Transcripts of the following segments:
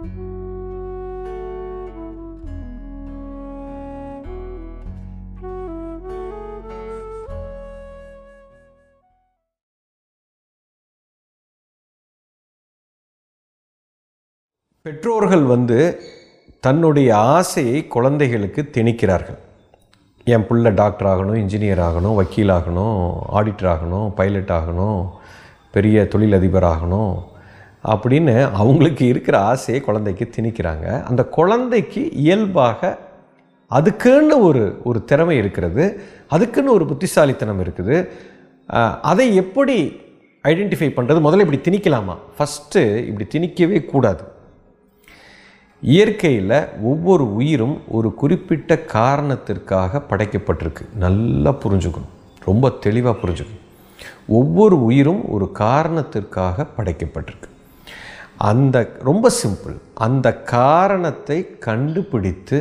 பெற்றோர்கள் வந்து தன்னுடைய ஆசையை குழந்தைகளுக்கு திணிக்கிறார்கள். என் பிள்ளை டாக்டர் ஆகணும் இன்ஜினியர் ஆகணும் வக்கீல் ஆகணும் ஆடிட்டர் ஆகணும் பைலட் ஆகணும் பெரிய தொழிலதிபர் ஆகணும் அப்படின்னு அவங்களுக்கு இருக்கிற ஆசையை குழந்தைக்கு திணிக்கிறாங்க. அந்த குழந்தைக்கு இயல்பாக அதுக்குன்னு ஒரு ஒரு திறமை இருக்கிறது. அதுக்குன்னு ஒரு புத்திசாலித்தனம் இருக்குது. அதை எப்படி ஐடென்டிஃபை பண்ணுறது முதல்ல இப்படி திணிக்கலாமா? ஃபஸ்ட்டு இப்படி திணிக்கவே கூடாது. இயற்கையில் ஒவ்வொரு உயிரும் ஒரு குறிப்பிட்ட காரணத்திற்காக படைக்கப்பட்டிருக்கு. நல்லா புரிஞ்சுக்கணும். ரொம்ப தெளிவாக புரிஞ்சுக்கணும். ஒவ்வொரு உயிரும் ஒரு காரணத்திற்காக படைக்கப்பட்டிருக்கு. அந்த ரொம்ப சிம்பிள் அந்த காரணத்தை கண்டுபிடித்து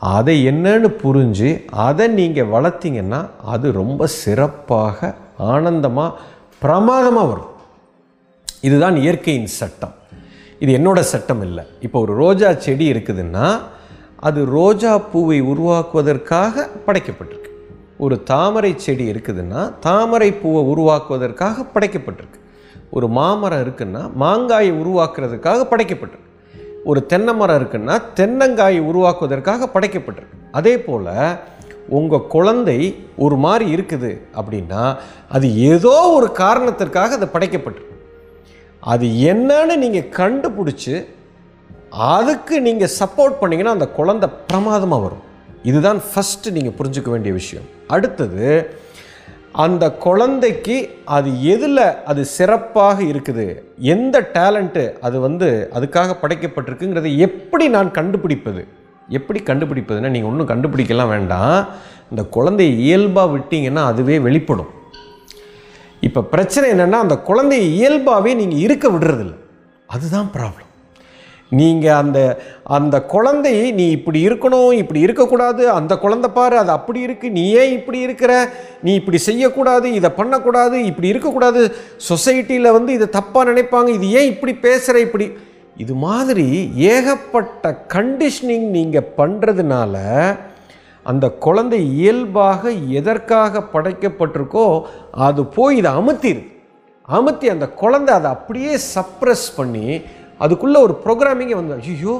அதை என்னன்னு புரிஞ்சு அதை நீங்கள் வளர்த்திங்கன்னா அது ரொம்ப சிறப்பாக ஆனந்தமாக பிரமாதமாக வரும். இதுதான் இயற்கையின் சட்டம். இது என்னோட சட்டம் இல்லை. இப்போ ஒரு ரோஜா செடி இருக்குதுன்னா அது ரோஜா பூவை உருவாக்குவதற்காக படைக்கப்பட்டிருக்கு. ஒரு தாமரை செடி இருக்குதுன்னா தாமரை பூவை உருவாக்குவதற்காக படைக்கப்பட்டிருக்கு. ஒரு மாமரம் இருக்குன்னா மாங்காயை உருவாக்குறதுக்காக படைக்கப்பட்டிருக்கு. ஒரு தென்னை மரம் இருக்குன்னா தென்னங்காயை உருவாக்குவதற்காக படைக்கப்பட்டிருக்கு. அதே போல் உங்கள் குழந்தை ஒரு மாதிரி இருக்குது அப்படின்னா அது ஏதோ ஒரு காரணத்திற்காக அது படைக்கப்பட்டிருக்கு. அது என்னன்னு நீங்கள் கண்டுபிடிச்சி அதுக்கு நீங்கள் சப்போர்ட் பண்ணீங்கன்னா அந்த குழந்தை பிரமாதமாக வரும். இதுதான் ஃபஸ்ட்டு நீங்கள் புரிஞ்சுக்க வேண்டிய விஷயம். அடுத்தது அந்த குழந்தைக்கு அது எதில் அது சிறப்பாக இருக்குது? எந்த டேலண்ட்டு அது வந்து அதுக்காக படைக்கப்பட்டிருக்குங்கிறதை எப்படி நான் கண்டுபிடிப்பது? எப்படி கண்டுபிடிப்பதுன்னா நீங்கள் ஒன்றும் கண்டுபிடிக்கலாம் வேண்டாம். இந்த குழந்தையை இயல்பாக விட்டீங்கன்னா அதுவே வெளிப்படும். இப்போ பிரச்சனை என்னென்னா அந்த குழந்தையை இயல்பாகவே நீங்கள் இருக்க விடுறதில்ல. அதுதான் ப்ராப்ளம் நீங்கள் அந்த அந்த குழந்தையை நீ இப்படி இருக்கணும் இப்படி இருக்கக்கூடாது அந்த குழந்தை பாரு அது அப்படி இருக்குது நீ ஏன் இப்படி இருக்கிற நீ இப்படி செய்யக்கூடாது இதை பண்ணக்கூடாது இப்படி இருக்கக்கூடாது சொசைட்டியில் வந்து இதை தப்பாக நினைப்பாங்க இது ஏன் இப்படி பேசுகிற இப்படி. இது மாதிரி ஏகப்பட்ட கண்டிஷனிங் நீங்கள் பண்ணுறதுனால அந்த குழந்தை இயல்பாக எதற்காக படைக்கப்பட்டிருக்கோ அது போய் இதை அமுத்திடுது அமுத்தி அந்த குழந்தை அதை அப்படியே சப்ரஸ் பண்ணி அதுக்குள்ளே ஒரு ப்ரோக்ராமிங்கே வந்து ஐயோ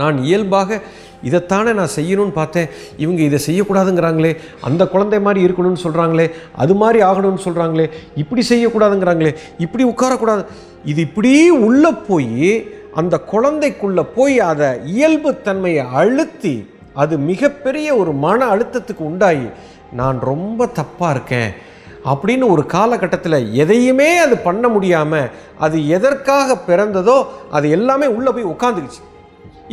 நான் இயல்பாக இதைத்தானே நான் செய்யணும்னு பார்த்தேன். இவங்க இதை செய்யக்கூடாதுங்கிறாங்களே அந்த குழந்தை மாதிரி இருக்கணும்னு சொல்கிறாங்களே அது மாதிரி ஆகணும்னு சொல்கிறாங்களே இப்படி செய்யக்கூடாதுங்கிறாங்களே இப்படி உட்காரக்கூடாது. இது இப்படி உள்ளே போய் அந்த குழந்தைக்குள்ளே போய் அதை இயல்புத்தன்மையை அழுத்தி அது மிகப்பெரிய ஒரு மன அழுத்தத்துக்கு உண்டாகி நான் ரொம்ப தப்பாக இருக்கேன். அப்படின்னு ஒரு காலகட்டத்தில் எதையுமே அது பண்ண முடியாமல் அது எதற்காக பிறந்ததோ அது எல்லாமே உள்ளே போய் உட்காந்துக்குச்சு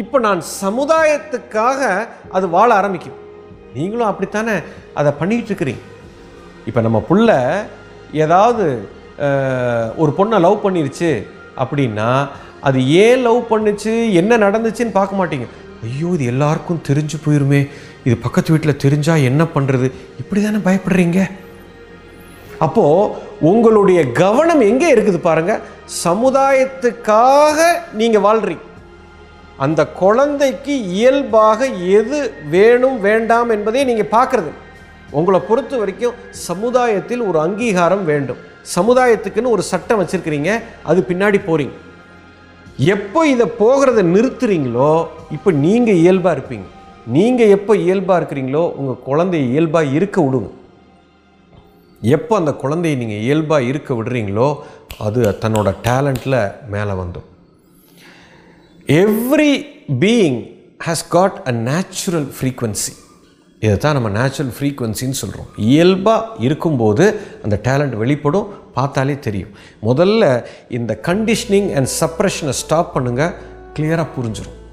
இப்போ நான் சமுதாயத்துக்காக அது வாழ ஆரம்பிக்கும் நீங்களும் அப்படித்தானே அதை பண்ணிகிட்டு இருக்கிறீங்க? இப்போ நம்ம புள்ள ஏதாவது ஒரு பொண்ணை லவ் பண்ணிருச்சு அப்படின்னா அது ஏன் லவ் பண்ணுச்சு என்ன நடந்துச்சுன்னு பார்க்க மாட்டீங்க. ஐயோ இது எல்லாருக்கும் தெரிஞ்சு போயிருமே. இது பக்கத்து வீட்டில் தெரிஞ்சால் என்ன பண்ணுறது இப்படி தானே பயப்படுறீங்க? அப்போது உங்களுடைய கவனம் எங்கே இருக்குது பாருங்கள் சமுதாயத்துக்காக நீங்கள் வாழ்றீங்க. அந்த குழந்தைக்கு இயல்பாக எது வேணும் வேண்டாம் என்பதை நீங்கள் பார்க்குறது உங்களை பொறுத்த வரைக்கும் சமுதாயத்தில் ஒரு அங்கீகாரம் வேண்டும். சமுதாயத்துக்குன்னு ஒரு சட்டம் வச்சுருக்கிறீங்க அது பின்னாடி போகிறீங்க எப்போ இதை போகிறத நிறுத்துறீங்களோ இப்போ நீங்கள் இயல்பாக இருப்பீங்க. நீங்கள் எப்போ இயல்பாக இருக்கிறீங்களோ உங்கள் குழந்தைய இயல்பாக இருக்க விடுங்க. எப்போ அந்த குழந்தையை நீங்கள் இயல்பாக இருக்க விடுறீங்களோ அது தன்னோட டேலண்ட்டில் மேலே வந்துடும் every being has got a natural frequency இதை தான் நம்ம நேச்சுரல் ஃப்ரீக்வன்சின்னு சொல்கிறோம் இயல்பாக இருக்கும்போது அந்த டேலண்ட் வெளிப்படும் பார்த்தாலே தெரியும். முதல்ல இந்த கண்டிஷனிங் அண்ட் சப்ரெஷனை ஸ்டாப் பண்ணுங்கள் கிளியராக புரிஞ்சிடும்